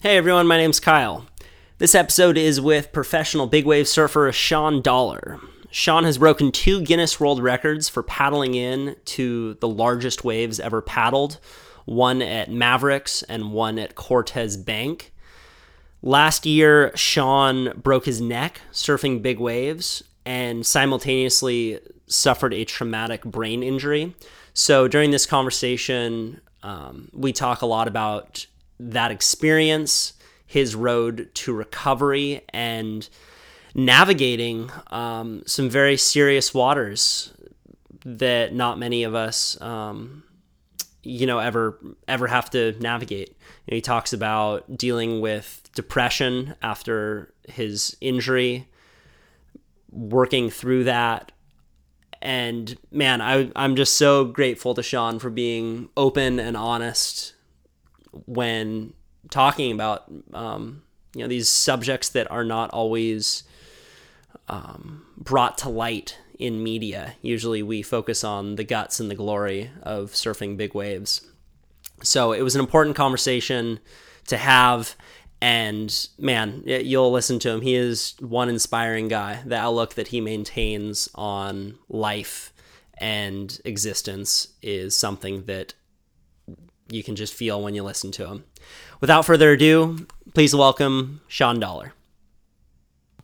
Hey everyone, my name's Kyle. This episode is with professional big wave surfer Shawn Dollar. Shawn has broken two Guinness World Records for paddling in to the largest waves ever paddled, one at Mavericks and one at Cortes Bank. Last year, Shawn broke his neck surfing big waves and simultaneously suffered a traumatic brain injury. So during this conversation, um, we talk a lot about that experience, his road to recovery, and navigating um, some very serious waters that not many of us, um, you know, ever ever have to navigate. You know, he talks about dealing with depression after his injury, working through that. And man, I, I'm just so grateful to Shawn for being open and honest when talking about um, you know these subjects that are not always um, brought to light in media. Usually, we focus on the guts and the glory of surfing big waves. So it was an important conversation to have. And man, you'll listen to him. He is one inspiring guy. The outlook that he maintains on life and existence is something that you can just feel when you listen to them. Without further ado, please welcome Shawn Dollar.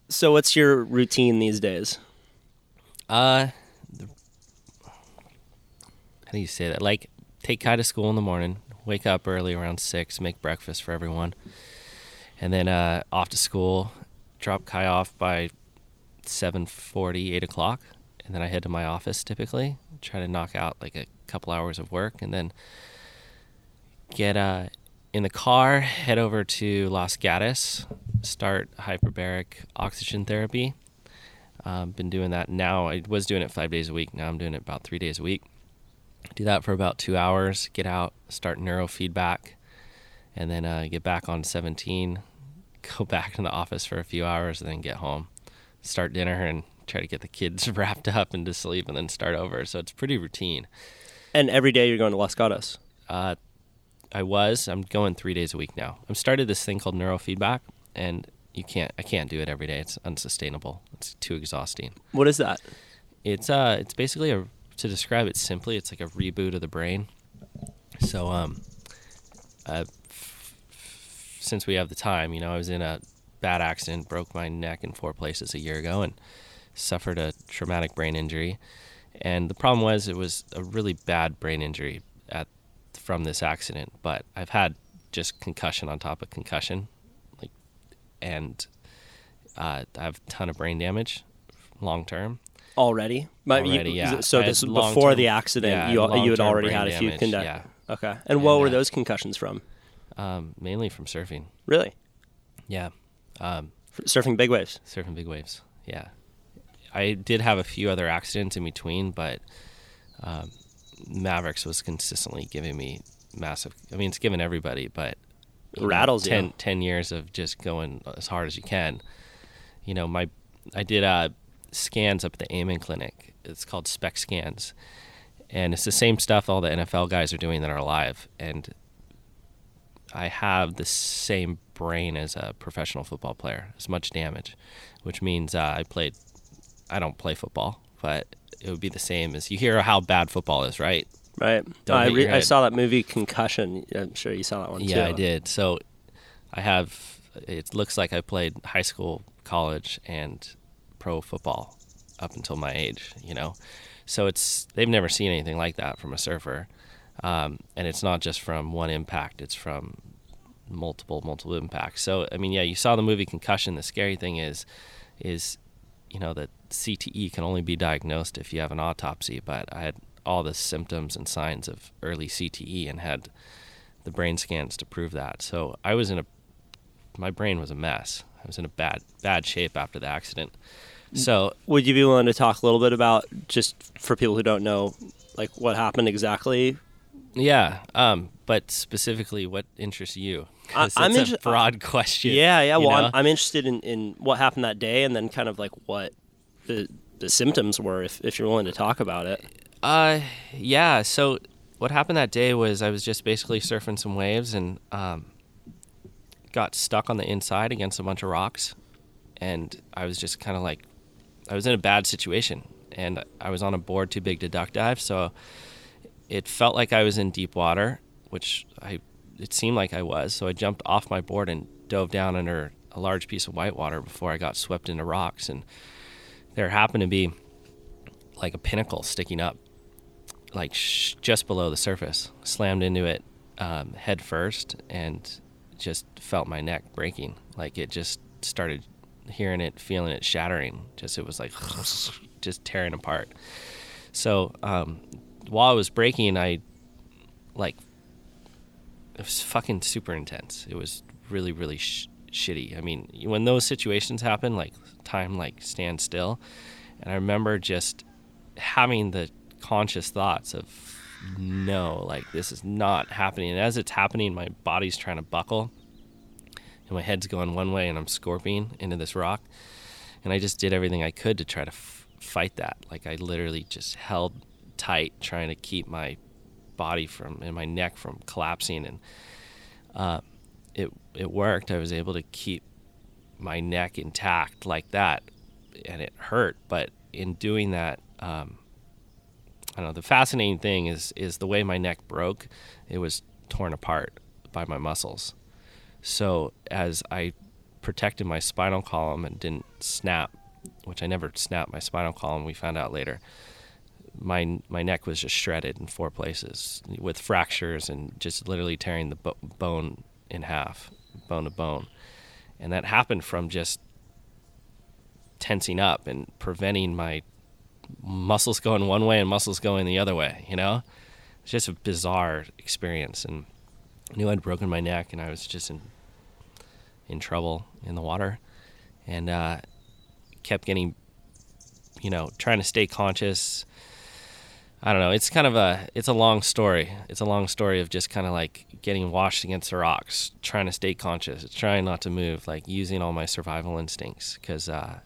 So, what's your routine these days? Uh, the- how do you say that? Like, take Kai to school in the morning, wake up early around six, make breakfast for everyone, and then uh, off to school. Drop Kai off by 7:40, 8 o'clock, and then I head to my office typically. Try to knock out like a couple hours of work, and then get uh, in the car, head over to Los Gatos, start hyperbaric oxygen therapy. Um, been doing that now. I was doing it five days a week. Now I'm doing it about three days a week. Do that for about two hours. Get out, start neurofeedback, and then uh, get back on 17. Go back to the office for a few hours, and then get home. Start dinner and try to get the kids wrapped up and to sleep, and then start over. So it's pretty routine. And every day you're going to Los Gatos. Uh, I was. I'm going three days a week now. I've started this thing called neurofeedback, and you can't. I can't do it every day. It's unsustainable. It's too exhausting. What is that? It's uh, it's basically a to describe it simply. It's like a reboot of the brain. So um, uh, f- f- since we have the time, you know, I was in a bad accident, broke my neck in four places a year ago, and suffered a traumatic brain injury. And the problem was, it was a really bad brain injury at from this accident, but I've had just concussion on top of concussion, like, and uh, I have a ton of brain damage, long term. Already? But you- Already, yeah. So this before the accident, yeah, you you had already had a few conduct. yeah. Okay. And what And, were uh, those concussions from? Um, mainly from surfing. Really? Yeah, um, Surfing big waves. surfing big waves. Yeah, I did have a few other accidents in between, but um, Mavericks was consistently giving me massive. I mean, it's given everybody, but you know, Rattles you. 10, 10 years of just going as hard as you can. You know, my I did uh, scans up at the Amen Clinic. It's called SPECT Scans, and it's the same stuff all the NFL guys are doing that are alive. And I have the same brain as a professional football player, as much damage, which means uh, I played. I don't play football, but it would be the same as you hear how bad football is, right? Right. I, re- I saw that movie Concussion. I'm sure you saw that one too. Yeah, I did. So I have. It looks like I played high school, college, and pro football up until my age. You know, so it's they've never seen anything like that from a surfer, um, and it's not just from one impact. It's from multiple multiple impacts. So I mean, yeah, you saw the movie Concussion. The scary thing is, is you know, that CTE can only be diagnosed if you have an autopsy, but I had all the symptoms and signs of early CTE and had the brain scans to prove that. So I was in a, my brain was a mess. I was in a bad, bad shape after the accident. Mm. So Would you be willing to talk a little bit about just for people who don't know, like what happened exactly? Yeah, um, but specifically, what interests you? I- it's a inter- broad question. Yeah, yeah. Well. I'm, I'm interested in, in what happened that day, and then kind of like what the the symptoms were, if if you're willing to talk about it. Uh, yeah. So what happened that day was I was just basically surfing some waves and um, got stuck on the inside against a bunch of rocks, and I was just kind of like, I was in a bad situation, and I was on a board too big to duck dive, so it felt like I was in deep water, which I it seemed like I was. So I jumped off my board and dove down under a large piece of whitewater before I got swept into rocks, and there happened to be like a pinnacle sticking up like sh- just below the surface. Slammed into it um, head first and just felt my neck breaking. Like it just started hearing it feeling it shattering. Just it was like just tearing apart. So um, while i was breaking i like it was fucking super intense. It was really really sh- shitty. I mean when those situations happen like time like stands still. And i remember just having the conscious thoughts of no like this is not happening. And as it's happening my body's trying to buckle. And my head's going one way and i'm scorpioning into this rock. And i just did everything i could to try to f- fight that. Like i literally just held tight trying to keep my body from and my neck from collapsing and uh, it it worked i was able to keep my neck intact like that and it hurt but in doing that um, I don't know. The fascinating thing is is the way my neck broke. It was torn apart by my muscles. So as I protected my spinal column and didn't snap, which I never snapped my spinal column. We found out later. My my neck was just shredded in four places with fractures and just literally tearing the bo- bone in half, bone to bone, and that happened from just tensing up and preventing my muscles going one way and muscles going the other way, you know? It's just a bizarre experience and I knew I'd broken my neck and I was just in in trouble in the water and uh, kept getting you know, trying to stay conscious. I don't know, it's kind of a it's a long story. It's a long story of just kind of like getting washed against the rocks, trying to stay conscious, trying not to move, like using all my survival instincts. Cuz uh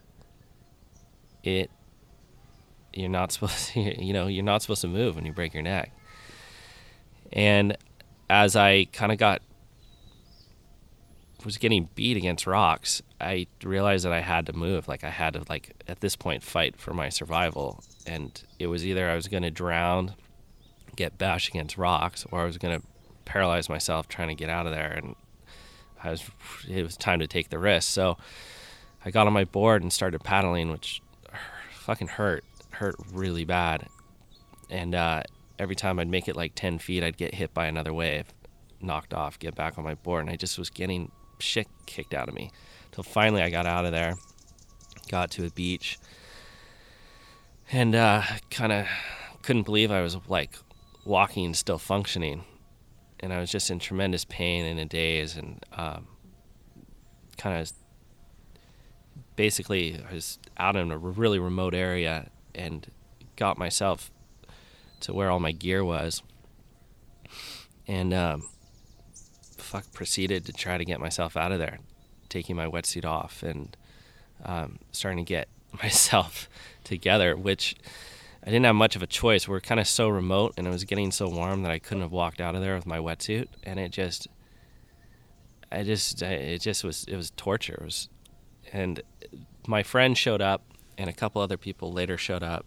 it you're not supposed to, you know you're not supposed to move when you break your neck. And as i kind of got was getting beat against rocks i realized that i had to move. Like i had to like at this point fight for my survival. And it was either i was going to drown get bashed against rocks or i was going to paralyze myself trying to get out of there and i was it was time to take the risk. So i got on my board and started paddling which fucking hurt hurt really bad. And uh, every time i'd make it like 10 feet i'd get hit by another wave knocked off get back on my board and i just was getting shit kicked out of me. Till finally i got out of there got to a beach and uh, kind of couldn't believe i was like walking still functioning. And i was just in tremendous pain and a daze and um, kind of basically I was out in a really remote area and got myself to where all my gear was. And um, fuck proceeded to try to get myself out of there taking my wetsuit off and um, starting to get myself together which I didn't have much of a choice. We are kind of so remote and it was getting so warm that I couldn't have walked out of there with my wetsuit and it just I just it just was it was torture. It was and my friend showed up and a couple other people later showed up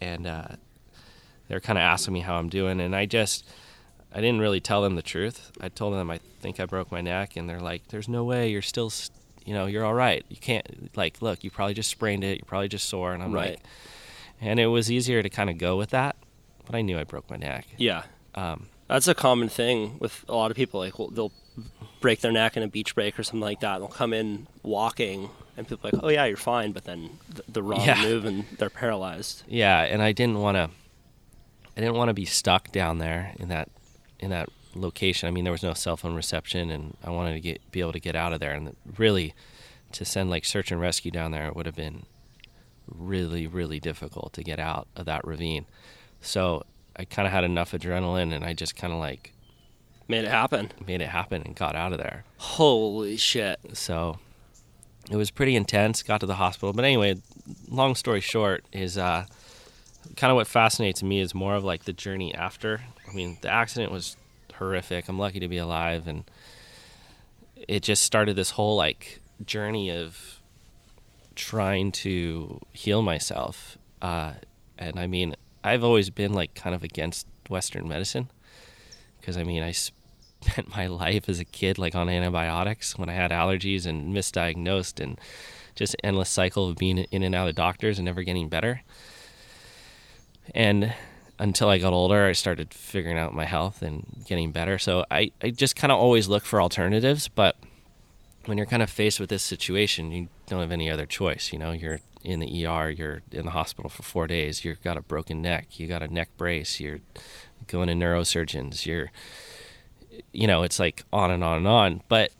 and uh, they were kind of asking me how i'm doing and i just i didn't really tell them the truth. I told them i think i broke my neck and they're like there's no way. You're still you know you're all right you can't like look you probably just sprained it you're probably just sore and i'm Right. like and it was easier to kind of go with that but i knew i broke my neck Yeah, um, that's a common thing with a lot of people. Like well, they'll break their neck in a beach break or something like that. They'll come in walking, and people are like, oh yeah, you're fine, but then the, the wrong Yeah. move and they're paralyzed. Yeah, and I didn't want to. I didn't want to be stuck down there in that in that location. I mean, there was no cell phone reception, and I wanted to get be able to get out of there. And really, to send like search and rescue down there it would have been really, really difficult to get out of that ravine. So I kind of had enough adrenaline, and I just kind of like Made it happen. made it happen and got out of there. Holy shit. So it was pretty intense. Got to the hospital, but anyway, long story short is uh, kind of what fascinates me is more of like the journey after. I mean, the accident was horrific. I'm lucky to be alive, and it just started this whole like journey of trying to heal myself. Uh, and I mean, I've always been like kind of against Western medicine because I mean, I spent my life as a kid like on antibiotics when I had allergies and misdiagnosed and just endless cycle of being in and out of doctors and never getting better. And until I got older, I started figuring out my health and getting better. So I, I just kind of always look for alternatives. But when you're kind of faced with this situation, you don't have any other choice. You know, you're in the ER, you're in the hospital for four days, you've got a broken neck, you got a neck brace, you're going to neurosurgeons, you're, you know, it's like on and on and on. But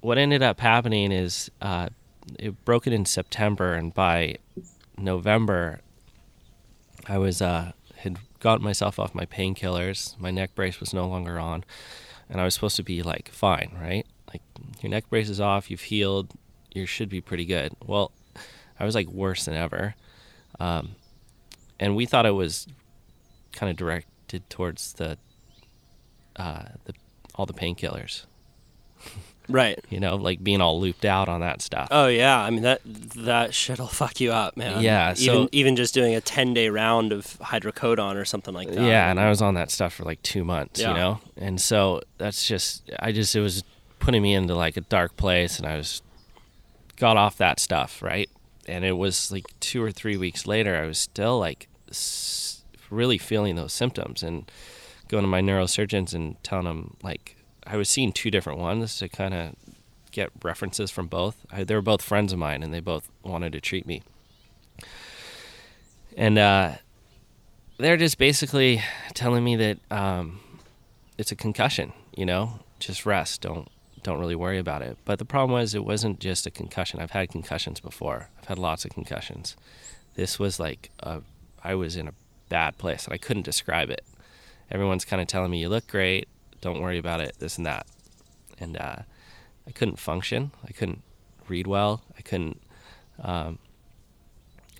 what ended up happening is uh, it broke it in September, and by November, I was uh, had gotten myself off my painkillers. My neck brace was no longer on, and I was supposed to be like fine, right? Like your neck brace is off, you've healed, you should be pretty good. Well, I was like worse than ever, um, and we thought it was kind of directed towards the uh, the all the painkillers. Right. You know, like being all looped out on that stuff. Oh yeah, I mean that that shit'll fuck you up, man. Yeah, so- even even just doing a ten day round of hydrocodone or something like that. Yeah, and I was on that stuff for like two months, Yeah. you know? And so that's just, I just, it was putting me into like a dark place and I was, got off that stuff, right? And it was like two or three weeks later, I was still like really feeling those symptoms and going to my neurosurgeons and telling them like, I was seeing two different ones to kind of get references from both. I, they were both friends of mine and they both wanted to treat me. And, uh, they're just basically telling me that um, it's a concussion. You know, just rest. Don't don't really worry about it. But the problem was, it wasn't just a concussion. I've had concussions before. I've had lots of concussions. This was like a, I was in a bad place, and I couldn't describe it. Everyone's kind of telling me, "You look great. Don't worry about it. This and that." And uh, I couldn't function. I couldn't read well. I couldn't. Um,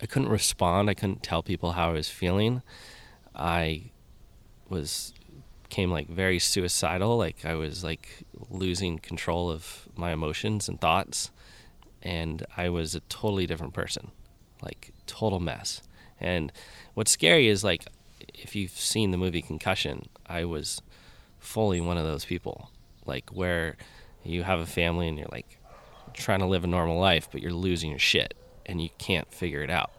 I couldn't respond. I couldn't tell people how I was feeling. I was became like very suicidal. Like I was like losing control of my emotions and thoughts, and I was a totally different person, like total mess. And what's scary is like if you've seen the movie Concussion, I was fully one of those people, like where you have a family and you're like trying to live a normal life, but you're losing your shit and you can't figure it out.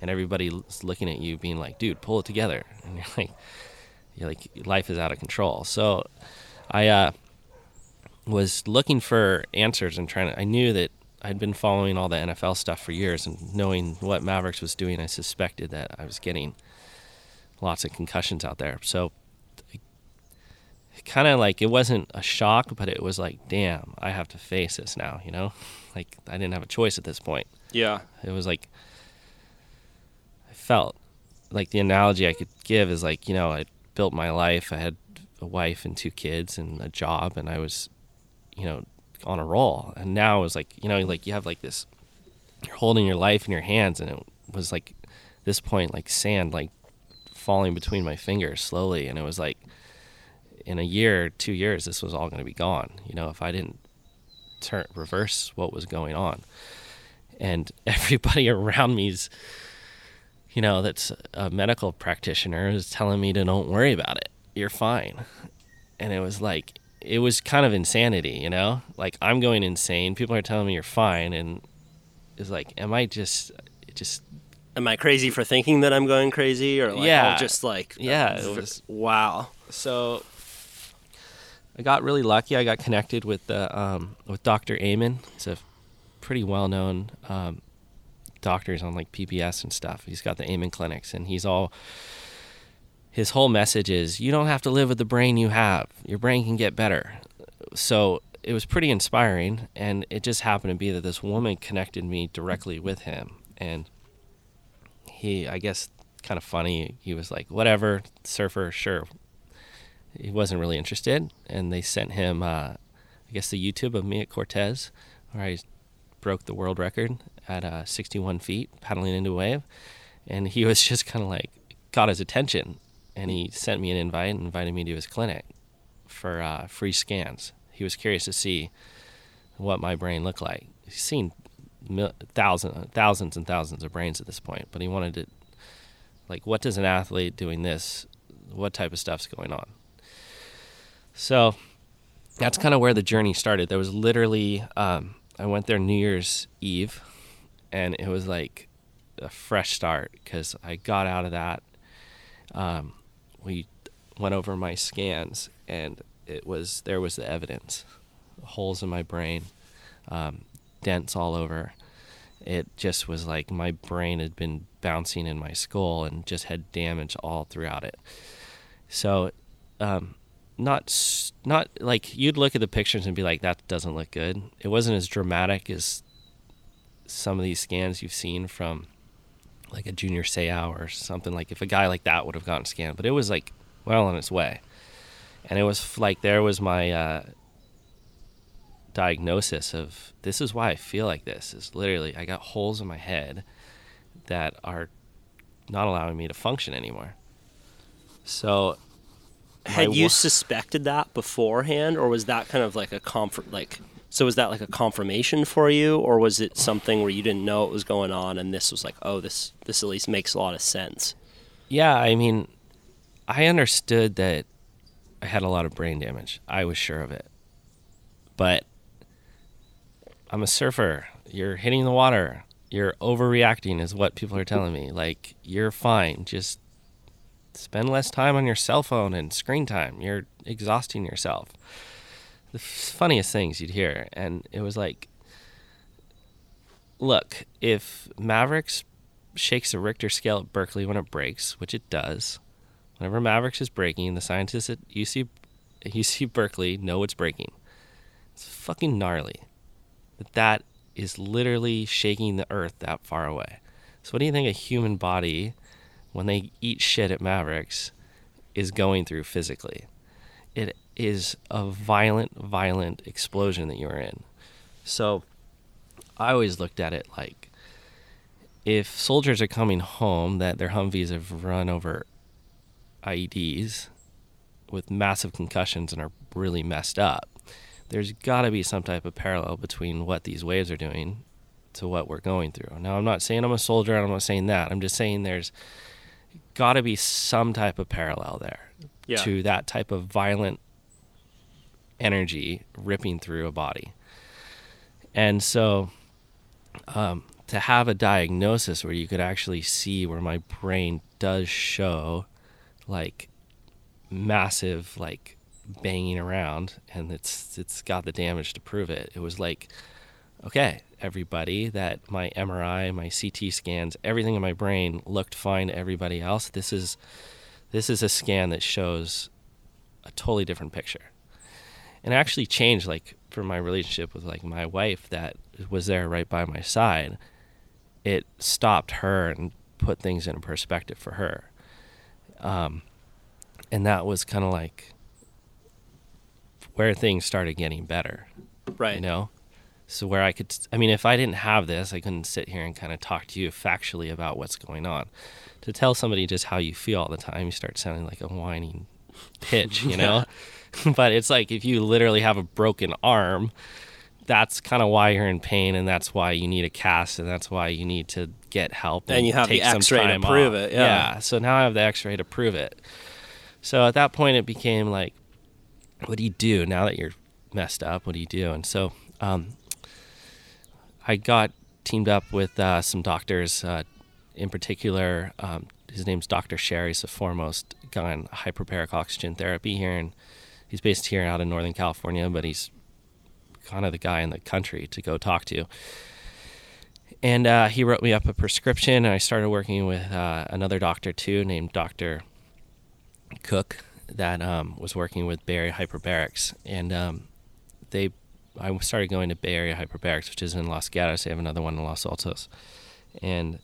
And everybody's looking at you being like, dude, pull it together. And you're like, you're like, life is out of control. So I uh, was looking for answers and trying to, I knew that I'd been following all the NFL stuff for years and knowing what Mavericks was doing, I suspected that I was getting lots of concussions out there. So kind of like it wasn't a shock, but it was like, damn, I have to face this now, you know? Like I didn't have a choice at this point. Yeah. It was like I felt like the analogy I could give is like, you know, I built my life. I had a wife and two kids and a job and I was, you know, on a roll. And now it was like, you know, like you have like this you're holding your life in your hands and it was like this point like sand like falling between my fingers slowly and it was like in a year, two years, this was all going to be gone. You know, if I didn't turn reverse what was going on, and everybody around me's, you know, that's a medical practitioner is telling me to don't worry about it. You're fine, and it was like it was kind of insanity. You know, like I'm going insane. People are telling me you're fine, and it's like, am I just, just Am I crazy for thinking that I'm going crazy, or like, Yeah. just like Yeah, it was- wow. so I got really lucky. I got connected with the um, with Dr. Amen. He's a pretty well known um, doctors on like PBS and stuff. He's got the Amen clinics, and he's all his whole message is you don't have to live with the brain you have. Your brain can get better. So it was pretty inspiring, and it just happened to be that this woman connected me directly with him, and he, I guess, kind of funny. He was like, "Whatever, surfer, sure." He wasn't really interested, and they sent him, uh, I guess, the YouTube of me at Cortes, where I broke the world record at uh, 61 feet paddling into a wave, and he was just kind of like got his attention, and he sent me an invite and invited me to his clinic for uh, free scans. He was curious to see what my brain looked like. He's seen mil- thousands, thousands and thousands of brains at this point, but he wanted to, like, what does an athlete doing this? What type of stuff's going on? So that's kind of where the journey started. There was literally, um, I went there New Year's Eve, and it was like a fresh start because I got out of that. Um, we went over my scans, and it was there was the evidence, holes in my brain, um, dents all over. It just was like my brain had been bouncing in my skull and just had damage all throughout it. So, um, not not like you'd look at the pictures and be like, that doesn't look good. It wasn't as dramatic as some of these scans you've seen from like a Junior Seau or something like if a guy like that would have gotten scanned, but it was like well on its way. And it was like there was my uh, diagnosis of this is why I feel like this is literally I got holes in my head that are not allowing me to function anymore. So Had you suspected that beforehand, or was that kind of like a comfort? Like, so was that like a confirmation for you, or was it something where you didn't know what was going on, and this was like, oh, this this at least makes a lot of sense? Yeah, I mean, I understood that I had a lot of brain damage. I was sure of it. But I'm a surfer. You're hitting the water. You're overreacting, is what people are telling me. Like, you're fine. Just spend less time on your cell phone and screen time. You're exhausting yourself. The funniest things you'd hear. And it was like, look, if Mavericks shakes the Richter scale at Berkeley when it breaks, which it does. Whenever Mavericks is breaking, the scientists at UC UC Berkeley know it's breaking. It's fucking gnarly. But that is literally shaking the earth that far away. So what do you think a human body when they eat shit at Mavericks is going through physically? It is a violent, violent explosion that you're in. So I always looked at it like if soldiers are coming home that their Humvees have run over IEDs with massive concussions and are really messed up, there's got to be some type of parallel between what these waves are doing to what we're going through. Now, I'm not saying I'm a soldier, and I'm not saying that. I'm just saying there's got to be some type of parallel there Yeah. to that type of violent energy ripping through a body. And so um, to have a diagnosis where you could actually see where my brain does show like massive like banging around and it's it's got the damage to prove it it was like okay everybody that my mri my ct scans everything in my brain looked fine to everybody else. This is this is a scan that shows a totally different picture. And it actually changed like for my relationship with like my wife that was there right by my side. It stopped her and put things in perspective for her. Um, and that was kind of like where things started getting better Right. you know so where i could i mean if i didn't have this i couldn't sit here and kind of talk to you factually about what's going on. To tell somebody just how you feel all the time you start sounding like a whining pitch you know? But it's like if you literally have a broken arm that's kind of why you're in pain and that's why you need a cast and that's why you need to get help And and you have the take some X-ray to prove off. it, yeah. so now i have the x-ray to prove it. So at that point it became like what do you do now that you're messed up? What do you do? And so um, i got teamed up with uh, some doctors uh, in particular um, his name's dr sherry he's the foremost guy on hyperbaric oxygen therapy here and he's based here out in northern california but he's kind of the guy in the country to go talk to. And uh, he wrote me up a prescription, and I started working with uh, another doctor too, named Doctor Cook, that um, was working with Bay Area Hyperbarics, and um, they. I started going to Bay Area Hyperbarics, which is in Los Gatos. They have another one in Los Altos, and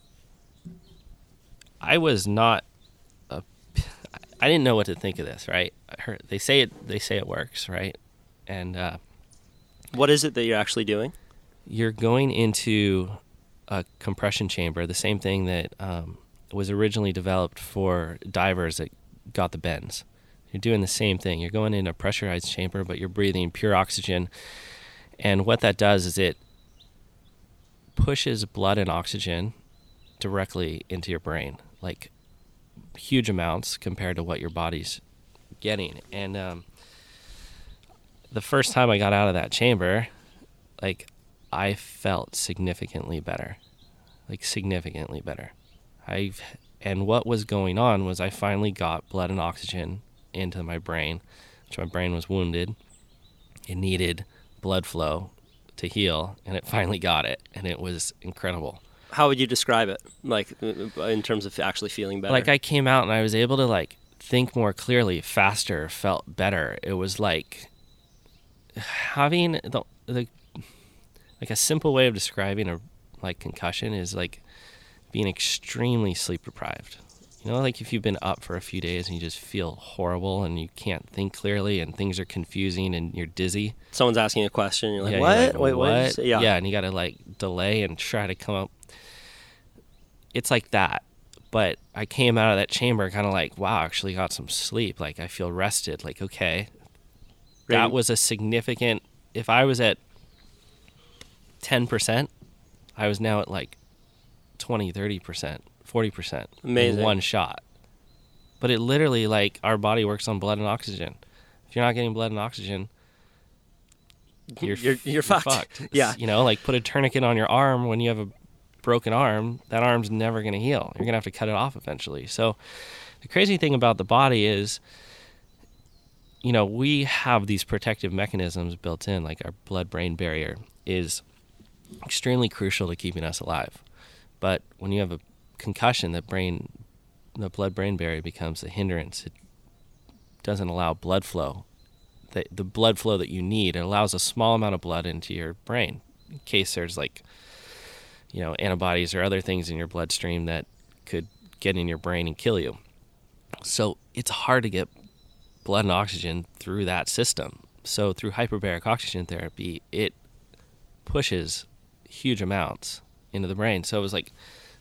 I was not. A, I didn't know what to think of this. Right? I heard, they say it. They say it works. Right? And uh, What is it that you're actually doing? you're going into a compression chamber, the same thing that um, was originally developed for divers that got the bends. You're doing the same thing. You're going in a pressurized chamber, but you're breathing pure oxygen. And what that does is it pushes blood and oxygen directly into your brain, like huge amounts compared to what your body's getting. And um, the first time I got out of that chamber, like I felt significantly better, like significantly better. I've and what was going on was I finally got blood and oxygen into my brain, which my brain was wounded. It needed blood flow to heal, and it finally got it, and it was incredible. How would you describe it? Like uh, in terms of actually feeling better? Like I came out and I was able to like think more clearly, faster, felt better. It was like having the the like a simple way of describing a like concussion is like being extremely sleep deprived. You know, like if you've been up for a few days and you just feel horrible and you can't think clearly and things are confusing and you're dizzy. Someone's asking a question. You're like, Yeah, what? you're like, Wait, what? say?" Yeah. Yeah, and you got to like delay and try to come up. It's like that. But I came out of that chamber kind of like, wow, I actually got some sleep. Like I feel rested. Like, okay. That was a significant, if I was at 10%, I was now at like 20, 30%, 40% Amazing. in one shot. But it literally, like, our body works on blood and oxygen. If you're not getting blood and oxygen, you're You're- f- you're fucked. Yeah. You know, like put a tourniquet on your arm when you have a broken arm, that arm's never going to heal. You're going to have to cut it off eventually. So the crazy thing about the body is you know, we have these protective mechanisms built in like our blood brain barrier is extremely crucial to keeping us alive. But when you have a concussion, the brain the blood brain barrier becomes a hindrance. It doesn't allow blood flow the, the blood flow that you need. It allows a small amount of blood into your brain in case there's like, you know, antibodies or other things in your bloodstream that could get in your brain and kill you. So it's hard to get blood and oxygen through that system. So through hyperbaric oxygen therapy, it pushes huge amounts into the brain. So it was like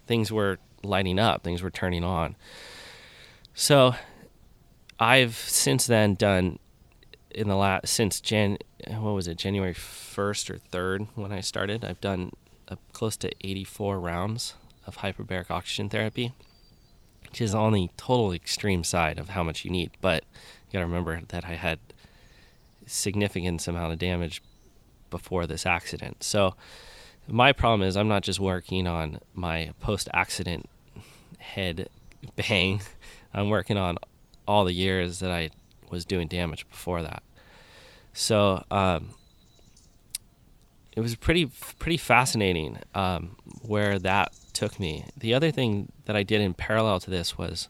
things were lighting up, things were turning on. So I've since then done in the last since Jan what was it January 1st or 3rd when I started I've done uh, close to 84 rounds of hyperbaric oxygen therapy which is on the total extreme side of how much you need but you got to remember that I had significant amount of damage before this accident so my problem is I'm not just working on my post accident head bang I'm working on all the years that I was doing damage before that. So um, it was pretty pretty fascinating um, where that took me. The other thing that I did in parallel to this was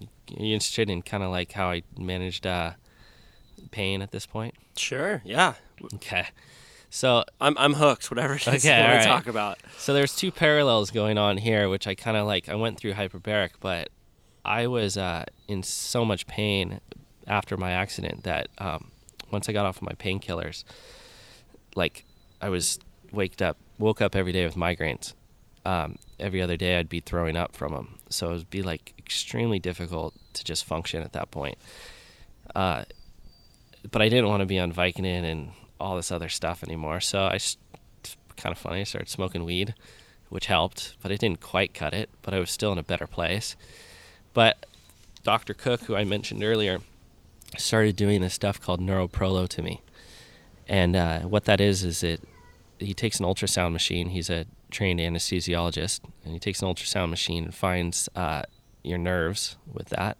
are you interested in kind of like how I managed uh, pain at this point? Sure. Yeah. Okay. So I'm I'm hooked. Whatever it is Okay, want all to right. talk about. So there's two parallels going on here, which I kind of like. I went through hyperbaric, but I was uh, in so much pain after my accident that um, once I got off of my painkillers, like I was waked up, woke up every day with migraines. Um, every other day, I'd be throwing up from them, so it would be like extremely difficult to just function at that point. Uh, but I didn't want to be on Vicodin and all this other stuff anymore, so I kind of funny. I started smoking weed, which helped, but it didn't quite cut it. But I was still in a better place. But Dr. Cook, who I mentioned earlier, started doing this stuff called neuroprolo to me, and uh, what that is is it he takes an ultrasound machine. He's a trained anesthesiologist, and he takes an ultrasound machine and finds uh, your nerves with that.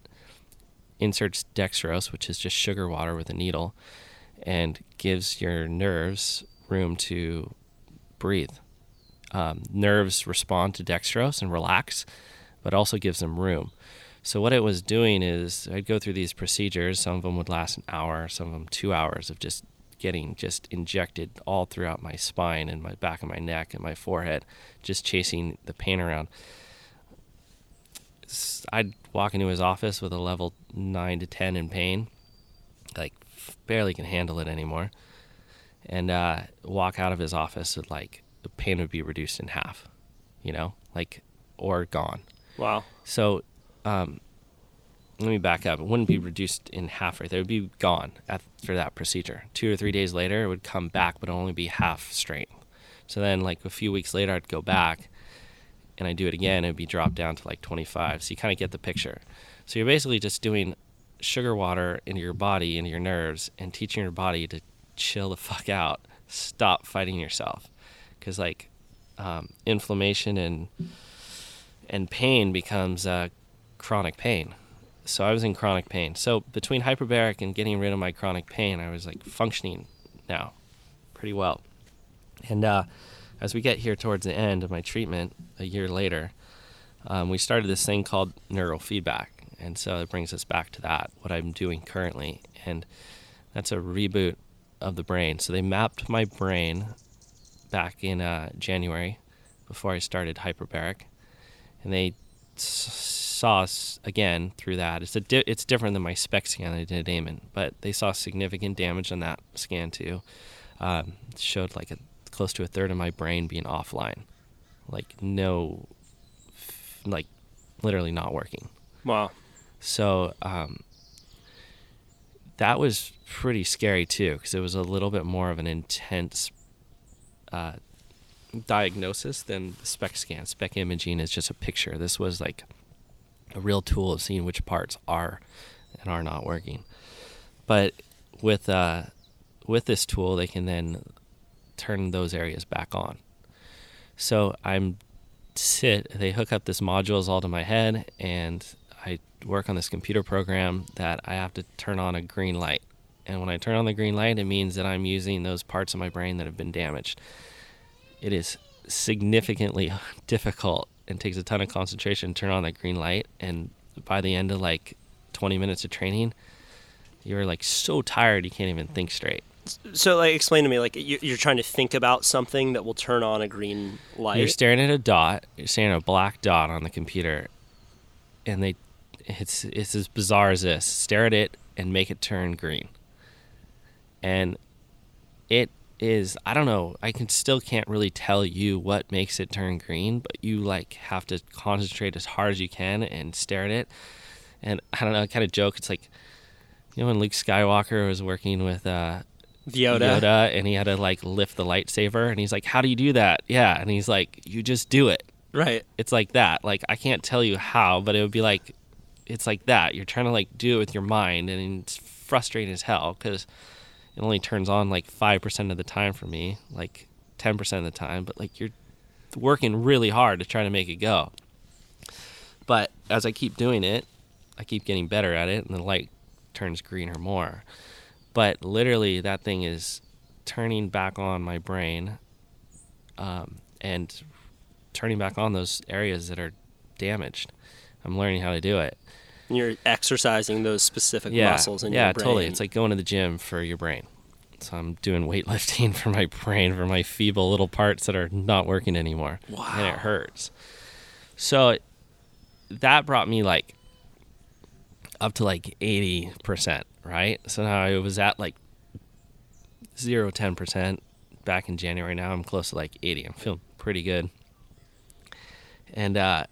Inserts dextrose, which is just sugar water with a needle, and gives your nerves room to breathe. Um, nerves respond to dextrose and relax, but also gives them room. So what it was doing is I'd go through these procedures. Some of them would last an hour, some of them two hours of just getting just injected all throughout my spine and my back of my neck and my forehead, just chasing the pain around. I'd walk into his office with a level nine to ten in pain, like barely can handle it anymore, and uh, walk out of his office with like the pain would be reduced in half, you know, like or gone. Wow. So, um, let me back up. It wouldn't be reduced in half right there. It would be gone after that procedure. Two or three days later, it would come back, but only be half strength. So then, like a few weeks later, I'd go back and I do it again. It'd be dropped down to like 25. So you kind of get the picture. So you're basically just doing sugar water into your body, into your nerves, and teaching your body to chill the fuck out. Stop fighting yourself, because like um, inflammation and and pain becomes uh, chronic pain. So I was in chronic pain. So between hyperbaric and getting rid of my chronic pain, I was like functioning now pretty well. And uh, as we get here towards the end of my treatment, a year later, um, we started this thing called neural feedback. And so it brings us back to that, what I'm doing currently. And that's a reboot of the brain. So they mapped my brain back in uh, January before I started hyperbaric and they saw us again through that. It's a di- it's different than my SPECT scan I did Damon, but they saw significant damage on that scan too. Um, showed like a close to a third of my brain being offline, like no, like literally not working. Wow. So um, that was pretty scary too, because it was a little bit more of an intense uh, diagnosis than the SPECT scan. SPECT imaging is just a picture. This was like a real tool of seeing which parts are and are not working. But with uh, with this tool, they can then turn those areas back on. So I'm sit. They hook up this modules all to my head, and I work on this computer program that I have to turn on a green light. And when I turn on the green light, it means that I'm using those parts of my brain that have been damaged. It is significantly difficult and takes a ton of concentration to turn on that green light. And by the end of like 20 minutes of training, you're like so tired you can't even think straight. So, like, explain to me, like, you- you're trying to think about something that will turn on a green light. You're staring at a dot. You're staring at a black dot on the computer, and they, it's it's as bizarre as this. Stare at it and make it turn green. And it is I don't know. I can still can't really tell you what makes it turn green, but you like have to concentrate as hard as you can and stare at it. And I don't know. I kind of joke. It's like you know when Luke Skywalker was working with uh, Yoda. Yoda, and he had to like lift the lightsaber, and he's like, "How do you do that?" Yeah, and he's like, "You just do it." Right. It's like that. Like I can't tell you how, but it would be like, it's like that. You're trying to like do it with your mind, and it's frustrating as hell because it only turns on like five percent of the time for me, like ten percent of the time. But like you're working really hard to try to make it go. But as I keep doing it, I keep getting better at it, and the light turns greener more. But literally, that thing is turning back on my brain, um, and turning back on those areas that are damaged. I'm learning how to do it. And you're exercising those specific yeah, muscles in yeah, your brain. Yeah, totally. It's like going to the gym for your brain. So I'm doing weightlifting for my brain for my feeble little parts that are not working anymore, and it hurts. So that brought me like up to like 80%, right? So now I was at like 0 10% back in January. Now I'm close to like 80. I'm feeling pretty good. And uh,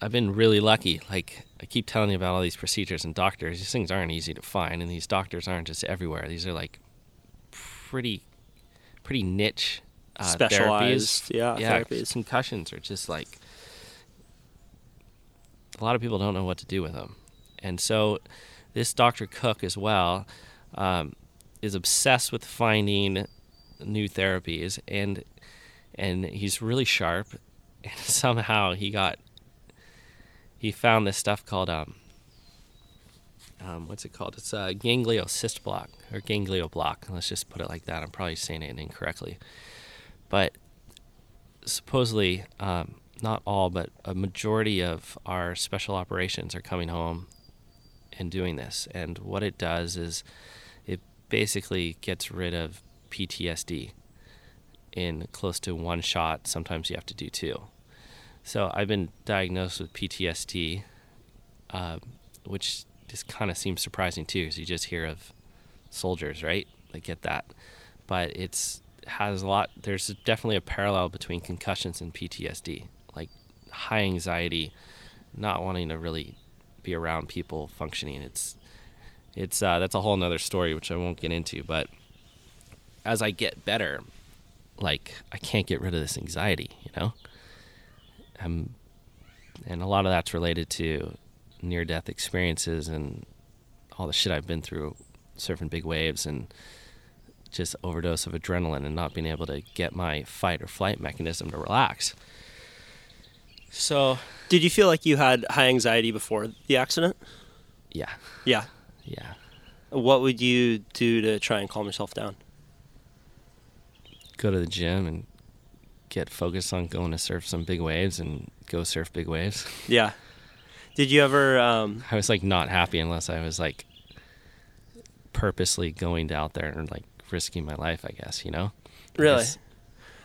I've been really lucky. Like I keep telling you about all these procedures and doctors. These things aren't easy to find, and these doctors aren't just everywhere. These are like pretty, pretty niche, uh, Specialized, therapies. yeah, yeah. therapies. Concussions are just like a lot of people don't know what to do with them, and so this Dr. Cook as well um, is obsessed with finding new therapies, and and he's really sharp. And somehow he got he found this stuff called um um, what's it called? It's a gangliocyst block or ganglio block. Let's just put it like that. I'm probably saying it incorrectly, but supposedly um, not all, but a majority of our special operations are coming home and doing this. And what it does is it basically gets rid of PTSD in close to one shot. Sometimes you have to do two. So I've been diagnosed with PTSD, uh, which just kind of seems surprising too, because you just hear of soldiers, right? They get that, but it's has a lot. There's definitely a parallel between concussions and PTSD, like high anxiety, not wanting to really be around people functioning. It's it's uh, that's a whole nother story which I won't get into. But as I get better, like I can't get rid of this anxiety, you know. Um, and a lot of that's related to near death experiences and all the shit I've been through surfing big waves and just overdose of adrenaline and not being able to get my fight or flight mechanism to relax. So, Did you feel like you had high anxiety before the accident? yeah, Yeah. yeah. What would you do to try and calm yourself down? Go to the gym and get focused on going to surf some big waves and go surf big waves. Yeah. Did you ever? Um, I was like not happy unless I was like purposely going out there and like risking my life, I guess, you know? Really?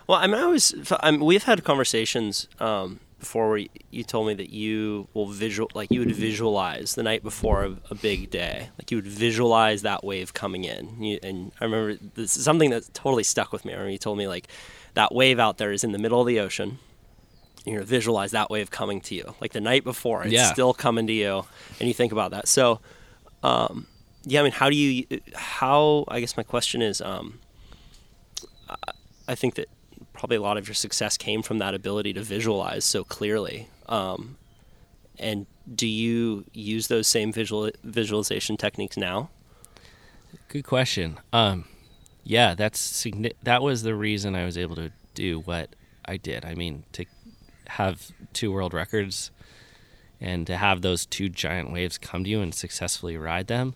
well, I mean, I was. I mean, we've had conversations um, before where you told me that you will visual, like you would visualize the night before a, a big day, like you would visualize that wave coming in. You, and I remember this is something that totally stuck with me. I remember you told me like that wave out there is in the middle of the ocean. You know, visualize that wave coming to you, like the night before. It's Yeah. still coming to you, and you think about that. So, um, yeah, I mean, how do you? How? I guess my question is, um, I, think that probably a lot of your success came from that ability to visualize so clearly. Um, and do you use those same visual visualization techniques now? Good question. Um, yeah, that's that was the reason I was able to do what I did. I mean, to have two world records and to have those two giant waves come to you and successfully ride them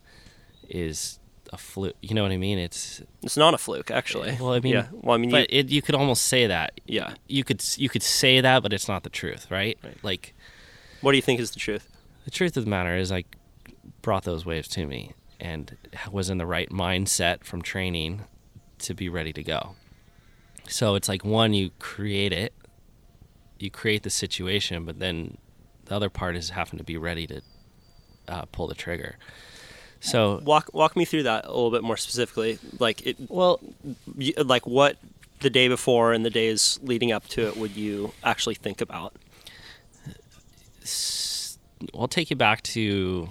is a fluke. You know what I mean? It's It's not a fluke, actually. well, I mean, yeah. Well, I mean, you, it, you could almost say that. yeah. You could you could say that, but it's not the truth, right? Right. Like What do you think is the truth? the truth of the matter is, I brought those waves to me and was in the right mindset from training to be ready to go. So it's like one, you create it, you create the situation, but then the other part is having to be ready to uh, pull the trigger. So Walk walk me through that a little bit more specifically. Like it, well, y- like what the day before and the days leading up to it would you actually think about? I'll take you back to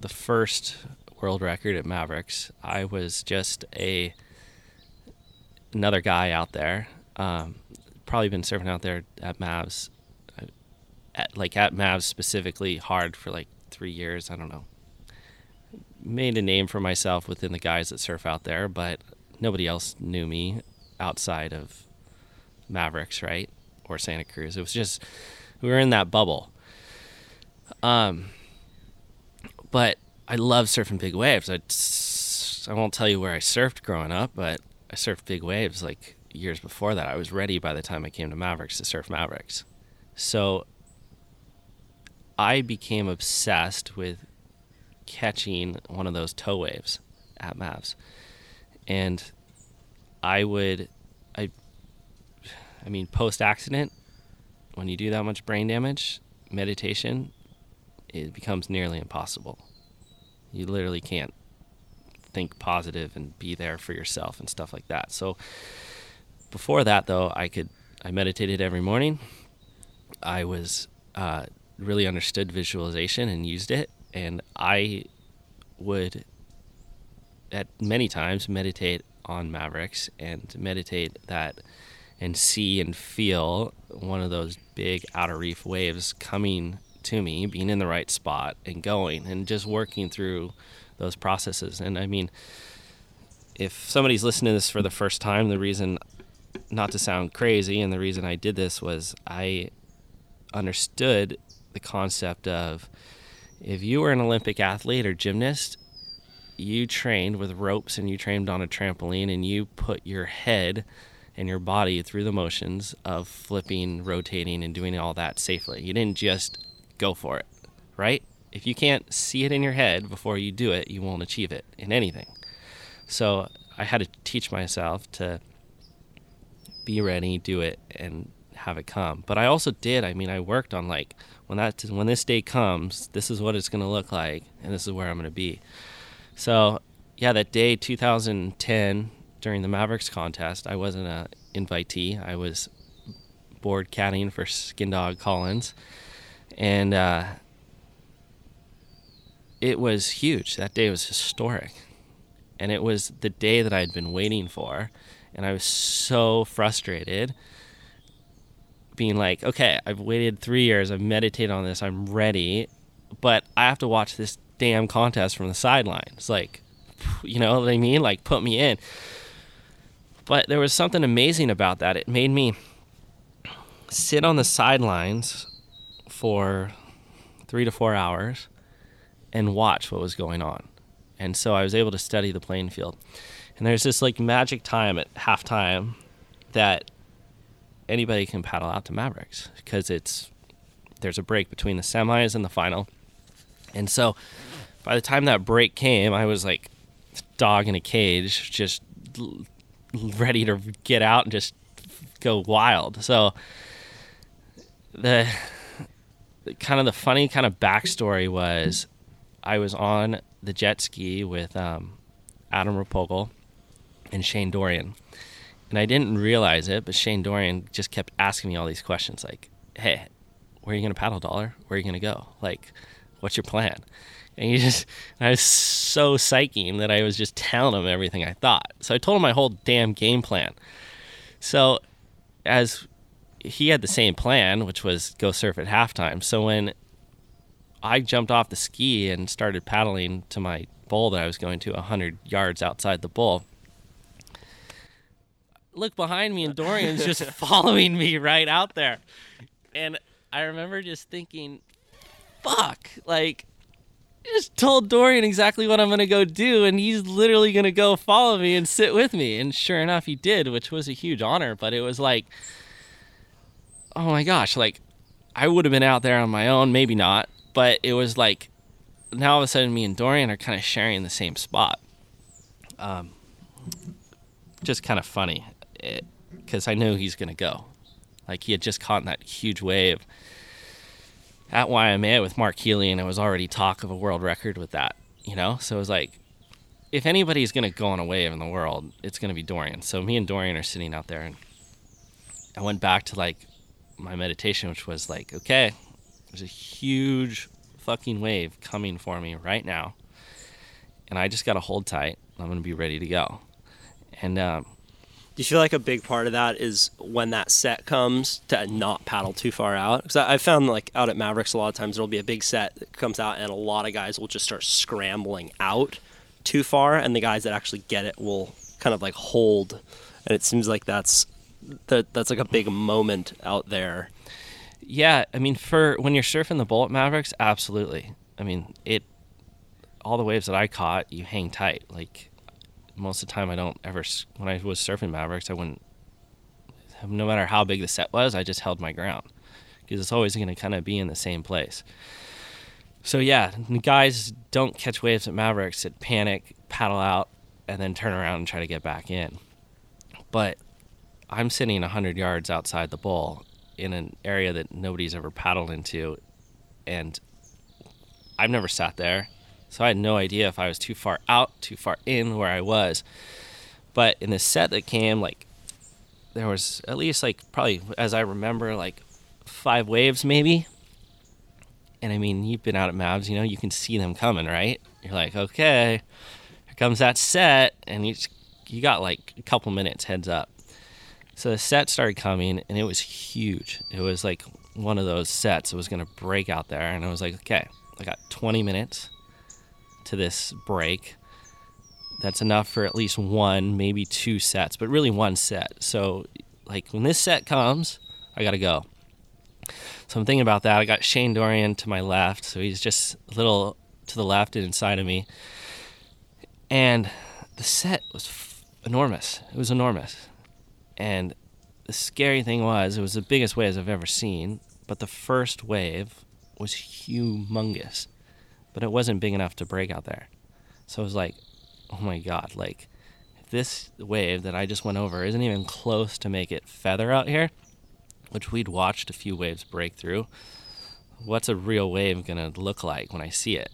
the first world record at Mavericks. I was just a another guy out there. Um, probably been surfing out there at Mavs, uh, at, like at Mavs specifically, hard for like three years. I don't know. Made a name for myself within the guys that surf out there, but nobody else knew me outside of Mavericks, right, or Santa Cruz. It was just we were in that bubble. Um, but I love surfing big waves. I, I won't tell you where I surfed growing up, but I surfed big waves like years before that. I was ready by the time I came to Mavericks to surf Mavericks. So I became obsessed with catching one of those tow waves at Mavs. And I would I I mean post accident when you do that much brain damage, meditation it becomes nearly impossible. You literally can't think positive and be there for yourself and stuff like that. So before that though, I could I meditated every morning. I was uh, really understood visualization and used it, and I would at many times meditate on Mavericks and meditate that and see and feel one of those big outer reef waves coming to me, being in the right spot and going and just working through those processes. And I mean, if somebody's listening to this for the first time, the reason, not to sound crazy, and the reason I did this was I understood the concept of if you were an Olympic athlete or gymnast, you trained with ropes and you trained on a trampoline and you put your head and your body through the motions of flipping, rotating, and doing all that safely. You didn't just go for it, right? If you can't see it in your head before you do it, you won't achieve it in anything. So I had to teach myself to be ready, do it, and have it come. But I also did. I mean, I worked on like when that when this day comes, this is what it's going to look like, and this is where I'm going to be. So yeah, that day, 2010, during the Mavericks contest, I wasn't a invitee. I was board caddying for Skin Dog Collins, and uh, it was huge. That day was historic, and it was the day that I had been waiting for, and I was so frustrated. Being like, okay, I've waited three years, I've meditated on this, I'm ready, but I have to watch this damn contest from the sidelines. Like, you know what I mean? Like, put me in. But there was something amazing about that. It made me sit on the sidelines for three to four hours and watch what was going on. And so I was able to study the playing field. And there's this like magic time at halftime that anybody can paddle out to Mavericks because it's there's a break between the semis and the final. And so by the time that break came, I was like dog in a cage, just ready to get out and just go wild. So the, kind of the funny kind of backstory was I was on the jet ski with um, Adam Replogle and Shane Dorian. And I didn't realize it, but Shane Dorian just kept asking me all these questions like, hey, where are you going to paddle, Dollar? Where are you going to go? Like, what's your plan? And he just, I was so psyching that I was just telling him everything I thought. So I told him my whole damn game plan. So as he had the same plan, which was go surf at halftime. So when I jumped off the ski and started paddling to my bowl that I was going to 100 yards outside the bowl, look behind me and Dorian's just following me right out there. And I remember just thinking, fuck, like, I just told Dorian exactly what I'm going to go do, and he's literally going to go follow me and sit with me. And sure enough, he did, which was a huge honor. But it was like, oh my gosh, like, I would have been out there on my own, maybe not, but it was like, now all of a sudden, me and Dorian are kind of sharing the same spot. Um, just kind of funny, because I knew he's going to go. Like, he had just caught that huge wave at Waimea with Mark Healey, and it was already talk of a world record with that, you know? So it was like, if anybody's going to go on a wave in the world, it's going to be Dorian. So me and Dorian are sitting out there, and I went back to like my meditation, which was like, okay, there's a huge fucking wave coming for me right now, and I just got to hold tight. I'm going to be ready to go. And um, Do you feel like a big part of that is when that set comes to not paddle too far out? Because I found like out at Mavericks a lot of times there'll be a big set that comes out and a lot of guys will just start scrambling out too far, and the guys that actually get it will kind of like hold, and it seems like that's that that's like a big moment out there. Yeah, I mean, for when you're surfing the bowl at Mavericks, absolutely. I mean, it. All the waves that I caught, you hang tight. Like most of the time, I don't ever. When I was surfing Mavericks, I wouldn't. No matter how big the set was, I just held my ground because it's always going to kind of be in the same place. So yeah, guys don't catch waves at Mavericks. That panic, paddle out, and then turn around and try to get back in. But I'm sitting 100 yards outside the bowl in an area that nobody's ever paddled into, and I've never sat there, so I had no idea if I was too far out, too far in where I was. But in the set that came, like there was at least like probably as I remember like five waves maybe. And I mean, you've been out at Mavs, you know, you can see them coming, right? You're like, okay, here comes that set, and you just, you got like a couple minutes heads up. So the set started coming, and it was huge. It was like one of those sets that was going to break out there, and I was like, okay, I got 20 minutes to this break. That's enough for at least one, maybe two sets, but really one set. So, like when this set comes, I got to go. So I'm thinking about that. I got Shane Dorian to my left, so he's just a little to the left and inside of me. And the set was f- enormous. It was enormous. And the scary thing was, it was the biggest waves I've ever seen, but the first wave was humongous. But it wasn't big enough to break out there. So I was like, oh my God, like, this wave that I just went over isn't even close to make it feather out here, which we'd watched a few waves break through, what's a real wave gonna look like when I see it?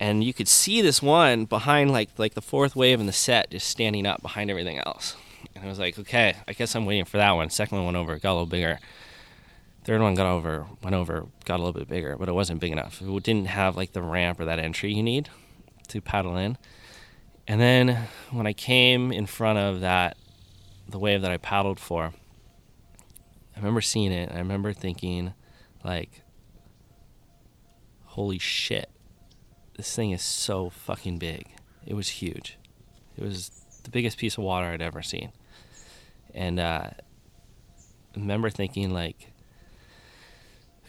And you could see this one behind like like the fourth wave in the set just standing up behind everything else. And I was like, okay, I guess I'm waiting for that one. Second one went over, got a little bigger. Third one got over, went over, got a little bit bigger, but it wasn't big enough. It didn't have like the ramp or that entry you need to paddle in. And then when I came in front of that, the wave that I paddled for, I remember seeing it. I remember thinking, like, holy shit, this thing is so fucking big. It was huge. It was the biggest piece of water I'd ever seen. And uh, I remember thinking, like,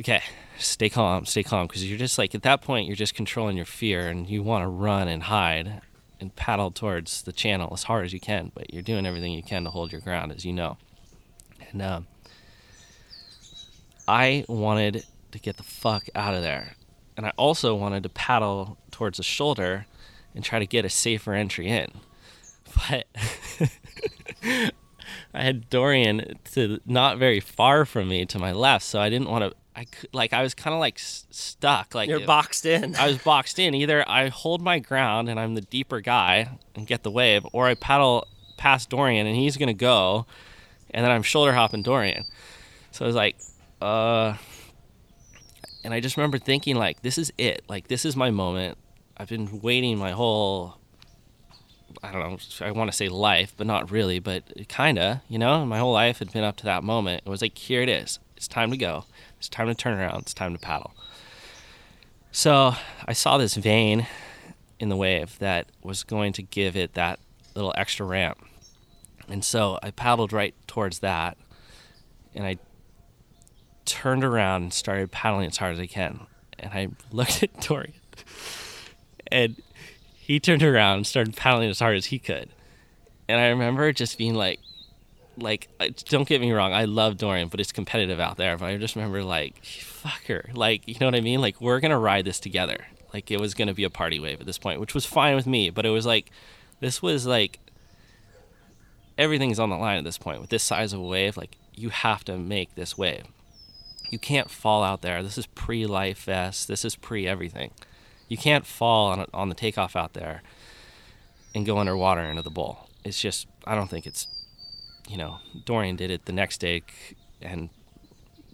okay, stay calm, stay calm, because you're just like, at that point, you're just controlling your fear and you want to run and hide and paddle towards the channel as hard as you can, but you're doing everything you can to hold your ground, as you know. And um, I wanted to get the fuck out of there. And I also wanted to paddle towards the shoulder and try to get a safer entry in. But I had Dorian to not very far from me to my left, so I didn't want to. I could, like I was kind of like s- stuck. Like You're it- boxed in. I was boxed in. Either I hold my ground and I'm the deeper guy and get the wave, or I paddle past Dorian and he's gonna go, and then I'm shoulder hopping Dorian. So I was like, uh, and I just remember thinking like, this is it. Like this is my moment. I've been waiting my whole. I don't know. I want to say life, but not really. But kinda, you know. My whole life had been up to that moment. It was like, here it is. It's time to go. It's time to turn around. It's time to paddle. So I saw this vein in the wave that was going to give it that little extra ramp. And so I paddled right towards that and I turned around and started paddling as hard as I can. And I looked at Dorian and he turned around and started paddling as hard as he could. And I remember just being like, like, don't get me wrong, I love Dorian, but it's competitive out there. But I just remember, like, fucker, like, you know what I mean? Like, we're gonna ride this together. Like, it was gonna be a party wave at this point, which was fine with me. But it was like, this was like, everything's on the line at this point with this size of a wave. Like, you have to make this wave. You can't fall out there. This is pre life vest. This is pre everything. You can't fall on, on the takeoff out there and go underwater into the bowl. It's just, I don't think it's, you know, Dorian did it the next day and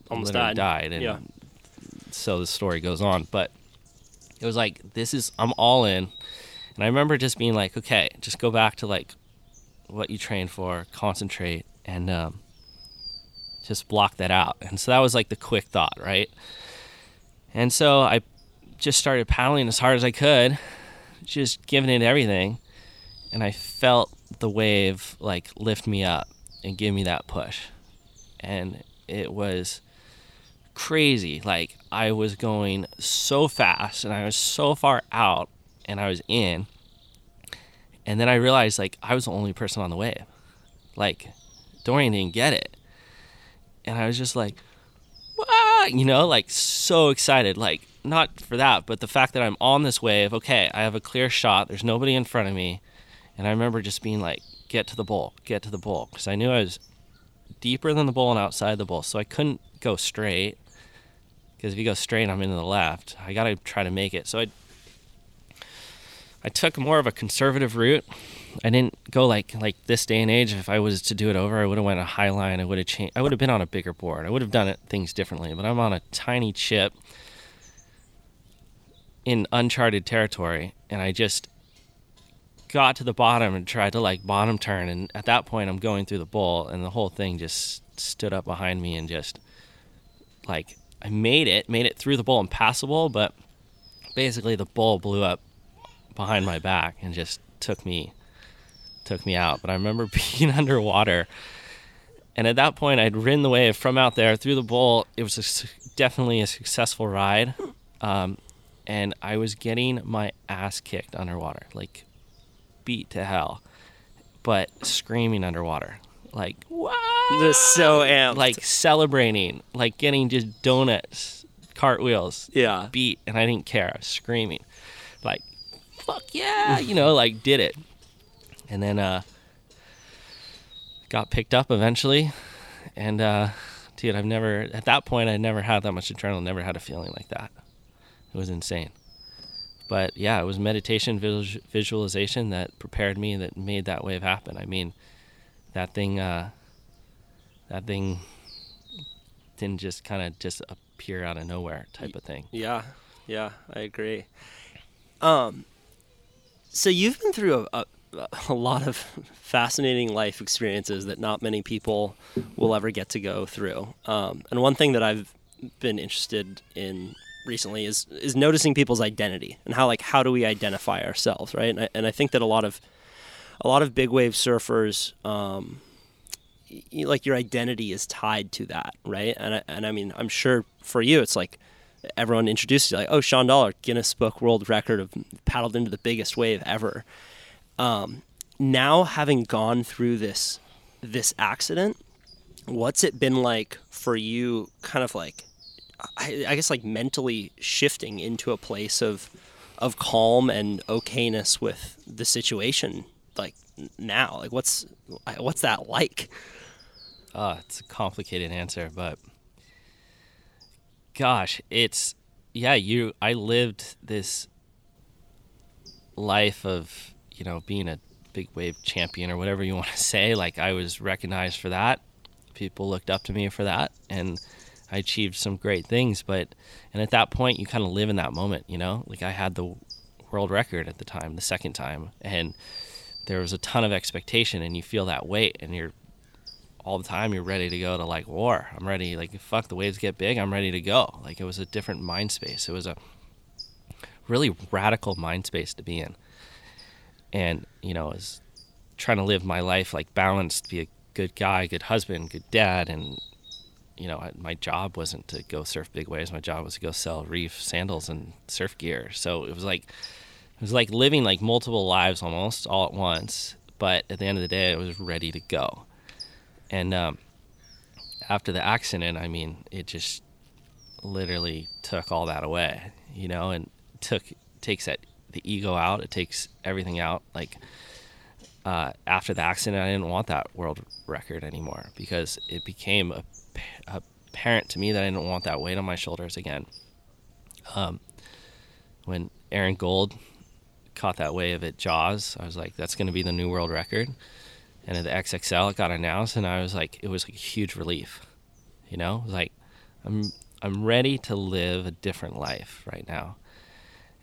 Almost died. died. And Yeah. so the story goes on. But it was like, this is, I'm all in. And I remember just being like, okay, just go back to like what you trained for, concentrate, and um, just block that out. And so that was like the quick thought, right? And so I just started paddling as hard as I could, just giving it everything. And I felt the wave like lift me up and give me that push. And it was crazy. Like I was going so fast and I was so far out and I was in. And then I realized like I was the only person on the wave. Like Dorian didn't get it. And I was just like, "Wah!" you know, like so excited. Like not for that, but the fact that I'm on this wave. Okay, I have a clear shot. There's nobody in front of me. And I remember just being like, get to the bowl, get to the bowl. Because I knew I was deeper than the bowl and outside the bowl. So I couldn't go straight. Because if you go straight, I'm into the left. I got to try to make it. So I I took more of a conservative route. I didn't go like like this day and age. If I was to do it over, I would have went a high line. I would have changed. I would have been on a bigger board. I would have done it things differently. But I'm on a tiny chip in uncharted territory, and I just got to the bottom and tried to like bottom turn. And at that point, I'm going through the bowl, and the whole thing just stood up behind me and just like I made it, made it through the bowl and passable, but basically the bowl blew up behind my back and just took me took me out. But I remember being underwater And at that point, I'd ridden the wave from out there through the bowl. It was a definitely a successful ride. Um, and I was getting my ass kicked underwater, like beat to hell, but screaming underwater. Like, wow! Just so amped. Like celebrating, like getting just donuts, cartwheels, yeah. beat, and I didn't care. I was screaming, like, fuck yeah, you know, like did it. And then uh got picked up eventually. And uh dude, I've never at that point I never had that much adrenaline, never had a feeling like that. It was insane. But yeah, it was meditation, vis- visualization that prepared me, that made that wave happen. I mean, that thing, uh, that thing didn't just kind of just appear out of nowhere type of thing. Yeah, yeah, I agree. Um, so you've been through a, a, a lot of fascinating life experiences that not many people will ever get to go through. Um, and one thing that I've been interested in recently is is noticing people's identity and how like how do we identify ourselves, right? And I, and I think that a lot of a lot of big wave surfers. Um, like your identity is tied to that, right? And I, and I mean, I'm sure for you, it's like everyone introduces you like, oh, Shawn Dollar, Guinness Book World Record of paddled into the biggest wave ever. Um, now having gone through this this accident, what's it been like for you? Kind of like, I, I guess like mentally shifting into a place of of calm and okayness with the situation. Like now, like what's what's that like? Oh, it's a complicated answer, but gosh, it's yeah, you I lived this life of, you know, being a big wave champion or whatever you want to say. Like I was recognized for that. People looked up to me for that and I achieved some great things, but and at that point you kind of live in that moment, you know? Like I had the world record at the time, the second time, and there was a ton of expectation and you feel that weight and you're all the time you're ready to go to like war. I'm ready like fuck the waves get big, I'm ready to go. Like it was a different mind space. It was a really radical mind space to be in. And, you know, is trying to live my life like balanced, be a good guy, good husband, good dad and you know, I- my job wasn't to go surf big waves. My job was to go sell reef sandals and surf gear. So it was like it was like living like multiple lives almost all at once. But at the end of the day, I was ready to go. And um, after the accident, I mean, it just literally took all that away, you know, and took takes that the ego out. It takes everything out. Like uh, after the accident, I didn't want that world record anymore because it became a, apparent to me that I didn't want that weight on my shoulders again. Um, when Aaron Gold caught that wave at Jaws, I was like, that's going to be the new world record. And at the XXL, it got announced, and I was like, it was like a huge relief. You know, like I'm I'm ready to live a different life right now.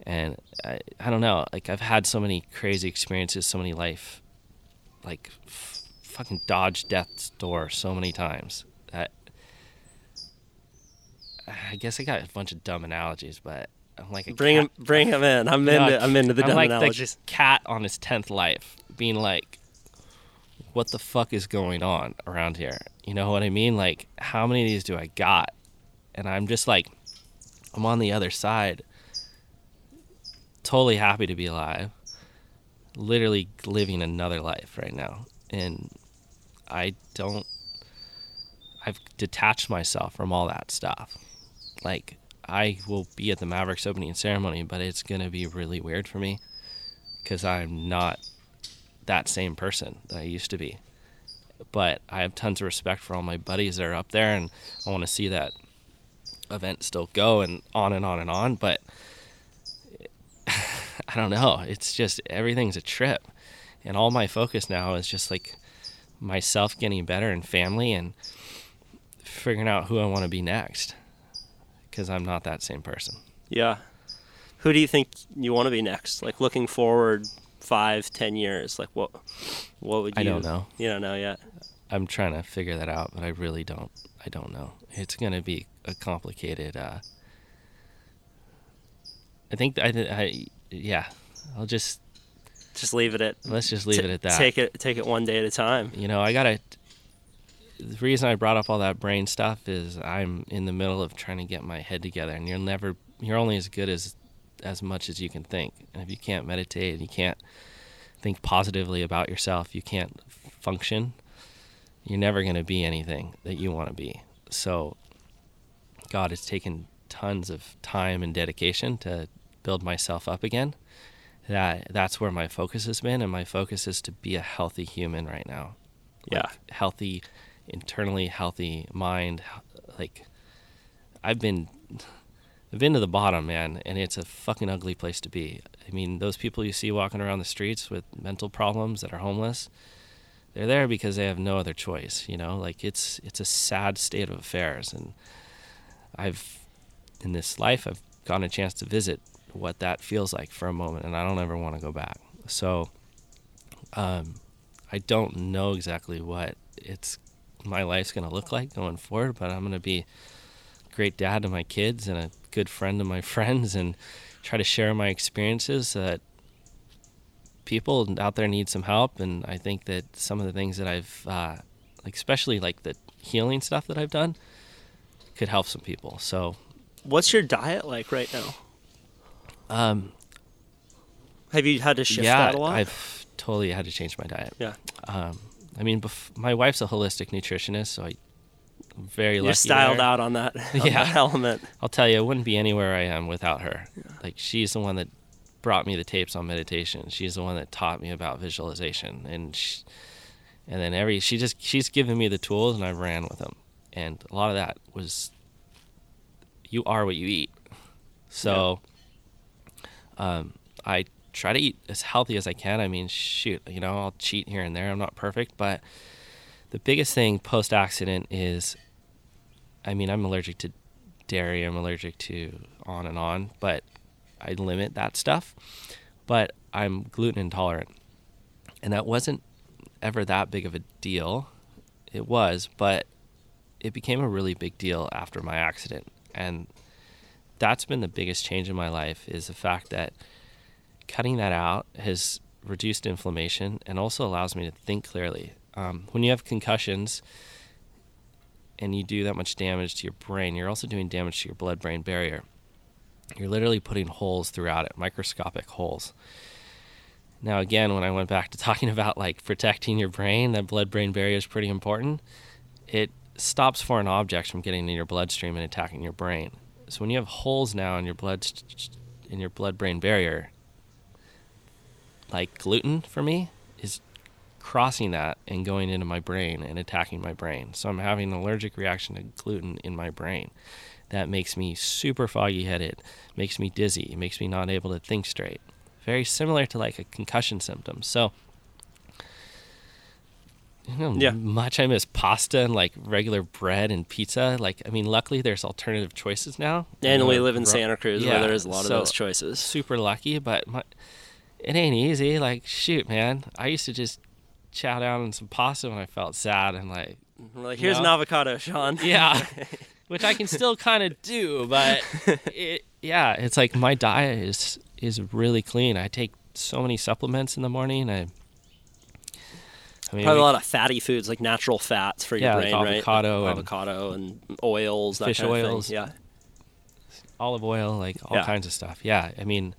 And I, I don't know, like I've had so many crazy experiences, so many life, like f- fucking dodge death's door so many times that I guess I got a bunch of dumb analogies, but I'm like a Bring cat- him, bring him in. I'm into, I'm into the I'm dumb like analogies. the cat on his tenth life, being like, "What the fuck is going on around here?" You know what I mean? Like, how many of these do I got? And I'm just like, I'm on the other side, totally happy to be alive, literally living another life right now, and I don't. I've detached myself from all that stuff. Like, I will be at the Mavericks opening ceremony, but it's to be really weird for me because I'm not that same person that I used to be. But I have tons of respect for all my buddies that are up there, and I want to see that event still go and on and on and on. But I don't know. It's just everything's a trip. And all my focus now is just like myself getting better and family and figuring out who I want to be next because I'm not that same person. Yeah. Who do you think you want to be next? Like looking forward five, ten years. Like what? What would you? I don't know. You don't know yet. I'm trying to figure that out, but I really don't. I don't know. It's going to be a complicated. Uh, I think I, I, yeah. I'll just Just leave it at. let's just leave t- it at that. Take it. Take it one day at a time. you know, I gotta. The reason I brought up all that brain stuff is I'm in the middle of trying to get my head together, and you're never you're only as good as as much as you can think. And if you can't meditate and you can't think positively about yourself, you can't function. You're never going to be anything that you want to be. So God has taken tons of time and dedication to build myself up again. That that's where my focus has been, and my focus is to be a healthy human right now. Yeah. Healthy, internally healthy mind. Like I've been, I've been to the bottom, man, and it's a fucking ugly place to be. I mean, those people you see walking around the streets with mental problems that are homeless, they're there because they have no other choice. You know, like it's it's a sad state of affairs, and I've in this life I've gotten a chance to visit what that feels like for a moment, and I don't ever want to go back. So, um, I don't know exactly what it's my life's going to look like going forward, but I'm going to be a great dad to my kids and a good friend to my friends, and try to share my experiences so that people out there need some help. And I think that some of the things that I've, uh, like especially like the healing stuff that I've done, could help some people. So What's your diet like right now? Um, Have you had to shift yeah, that a lot? I've totally had to change my diet. yeah. Um, I mean, bef- my wife's a holistic nutritionist, so I, I'm very You're lucky. styled there. out on that, on Yeah. that element. I'll tell you, I wouldn't be anywhere I am without her. Like she's the one that brought me the tapes on meditation. She's the one that taught me about visualization, and she, and then every she just she's given me the tools, and I ran with them. And a lot of that was you are what you eat. So, um, I try to eat as healthy as I can. I mean, shoot, you know, I'll cheat here and there. I'm not perfect, but the biggest thing post accident is I mean, I'm allergic to dairy, I'm allergic to on and on, but I limit that stuff. But I'm gluten intolerant. And that wasn't ever that big of a deal. It was, but it became a really big deal after my accident. And that's been the biggest change in my life is the fact that cutting that out has reduced inflammation and also allows me to think clearly. Um, when you have concussions, and you do that much damage to your brain, you're also doing damage to your blood brain barrier. You're literally putting holes throughout it, microscopic holes. Now, again, when I went back to talking about like protecting your brain, that blood brain barrier is pretty important. It stops foreign objects from getting in your bloodstream and attacking your brain. So when you have holes now in your blood in your blood brain barrier, like gluten for me is crossing that and going into my brain and attacking my brain. So I'm having an allergic reaction to gluten in my brain. That makes me super foggy headed, makes me dizzy, makes me not able to think straight. Very similar to like a concussion symptom. So you know Yeah. much I miss pasta and like regular bread and pizza. Like I mean luckily there's alternative choices now. And we Uh, live in Santa Cruz yeah, where there is a lot so- of those choices. super lucky, but my, it ain't easy. Like, shoot, man. I used to just chow down on some pasta when I felt sad and like, mm-hmm. like, here's No. an avocado, Shawn. yeah, which I can still kind of do, but it, yeah, it's like my diet is is really clean. I take so many supplements in the morning. I, I mean, Probably a lot of fatty foods, like natural fats for your Yeah, like brain, right? avocado and- avocado and oils, that Fish kind of thing. oils. Yeah. olive oil, like all Yeah. kinds of stuff. Yeah, I mean,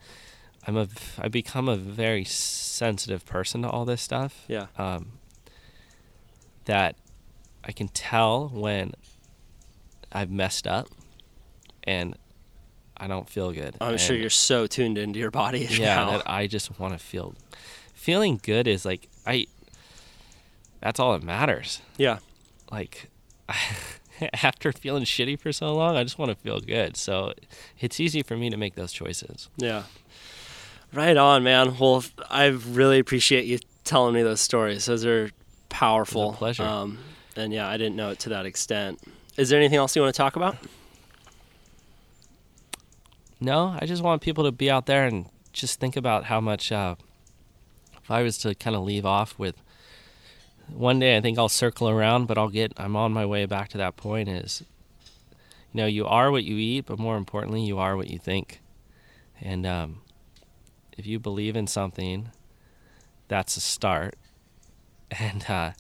I'm a I become a very sensitive person to all this stuff. Yeah. Um, that I can tell when I've messed up, and I don't feel good. I'm sure you're so tuned into your body yeah I just want to feel. Feeling good is like I. That's all that matters. yeah. Like. After feeling shitty for so long, I just want to feel good. So it's easy for me to make those choices. Yeah. Right on, man. Well, I really appreciate you telling me those stories. Those are powerful. pleasure. Um, and yeah, I didn't know it to that extent. Is there anything else you want to talk about? No, I just want people to be out there and just think about how much. Uh, if I was to kind of leave off with one day, I think I'll circle around, but I'll get. I'm on my way back to that point. Is you know you are what you eat, but more importantly, you are what you think. And um, if you believe in something, that's a start. And uh,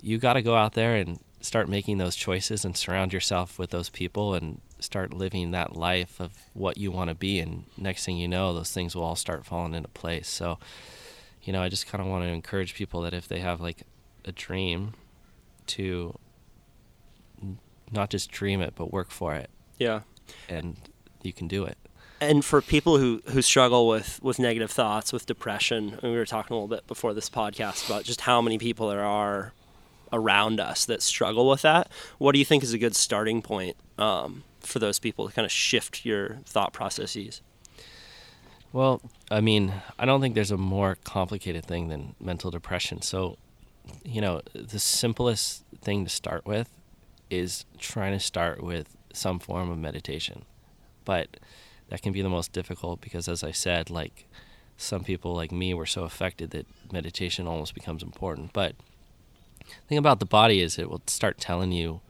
you got to go out there and start making those choices and surround yourself with those people and start living that life of what you want to be and next thing you know those things will all start falling into place so you know i just kind of want to encourage people that if they have like a dream to not just dream it but work for it Yeah. and you can do it And for people who, who struggle with, with negative thoughts, with depression, and we were talking a little bit before this podcast about just how many people there are around us that struggle with that. What do you think is a good starting point um, for those people to kind of shift your thought processes? Well, I mean, I don't think there's a more complicated thing than mental depression. So, you know, the simplest thing to start with is trying to start with some form of meditation. But that can be the most difficult because, as I said, like some people like me were so affected that meditation almost becomes important. But the thing about the body is it will start telling you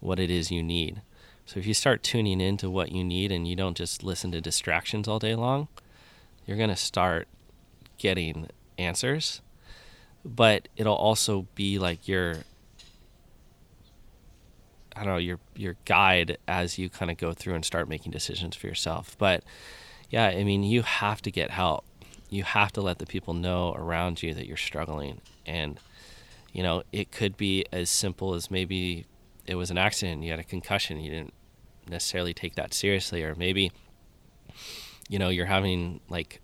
what it is you need. So if you start tuning into what you need and you don't just listen to distractions all day long, you're going to start getting answers. But it'll also be like your I don't know, your your guide as you kind of go through and start making decisions for yourself. But yeah, I mean, you have to get help. You have to let the people know around you that you're struggling and you know, it could be as simple as maybe it was an accident, you had a concussion, you didn't necessarily take that seriously, or maybe, you know, you're having like,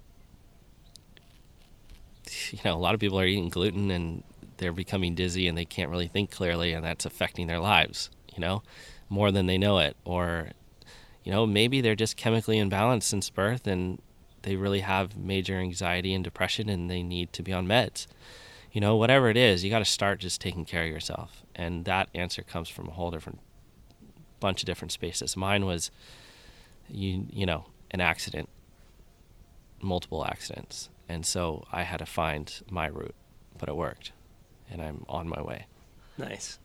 you know, a lot of people are eating gluten and they're becoming dizzy and they can't really think clearly, and that's affecting their lives, you know, more than they know it. Or, you know, maybe they're just chemically imbalanced since birth and they really have major anxiety and depression and they need to be on meds you know, whatever it is, you got to start just taking care of yourself. And that answer comes from a whole different bunch of different spaces. Mine was, you you know, an accident, multiple accidents, and so I had to find my route, but it worked, and I'm on my way. Nice.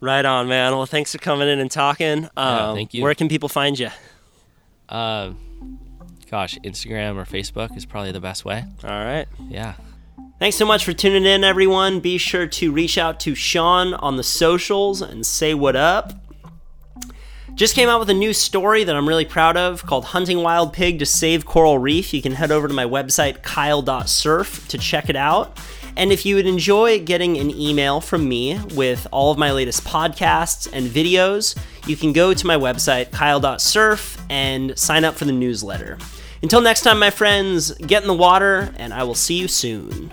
Right on, man. Well, thanks for coming in and talking. Um, thank you. Where can people find you? Uh, gosh, Instagram or Facebook is probably the best way. All right. Yeah. Thanks so much for tuning in, everyone. Be sure to reach out to Shawn on the socials and say what up. Just came out with a new story that I'm really proud of called Hunting Wild Pig to Save Coral Reef. You can head over to my website, kyle.surf, to check it out. And if you would enjoy getting an email from me with all of my latest podcasts and videos, you can go to my website, kyle.surf, and sign up for the newsletter. Until next time, my friends, get in the water, and I will see you soon.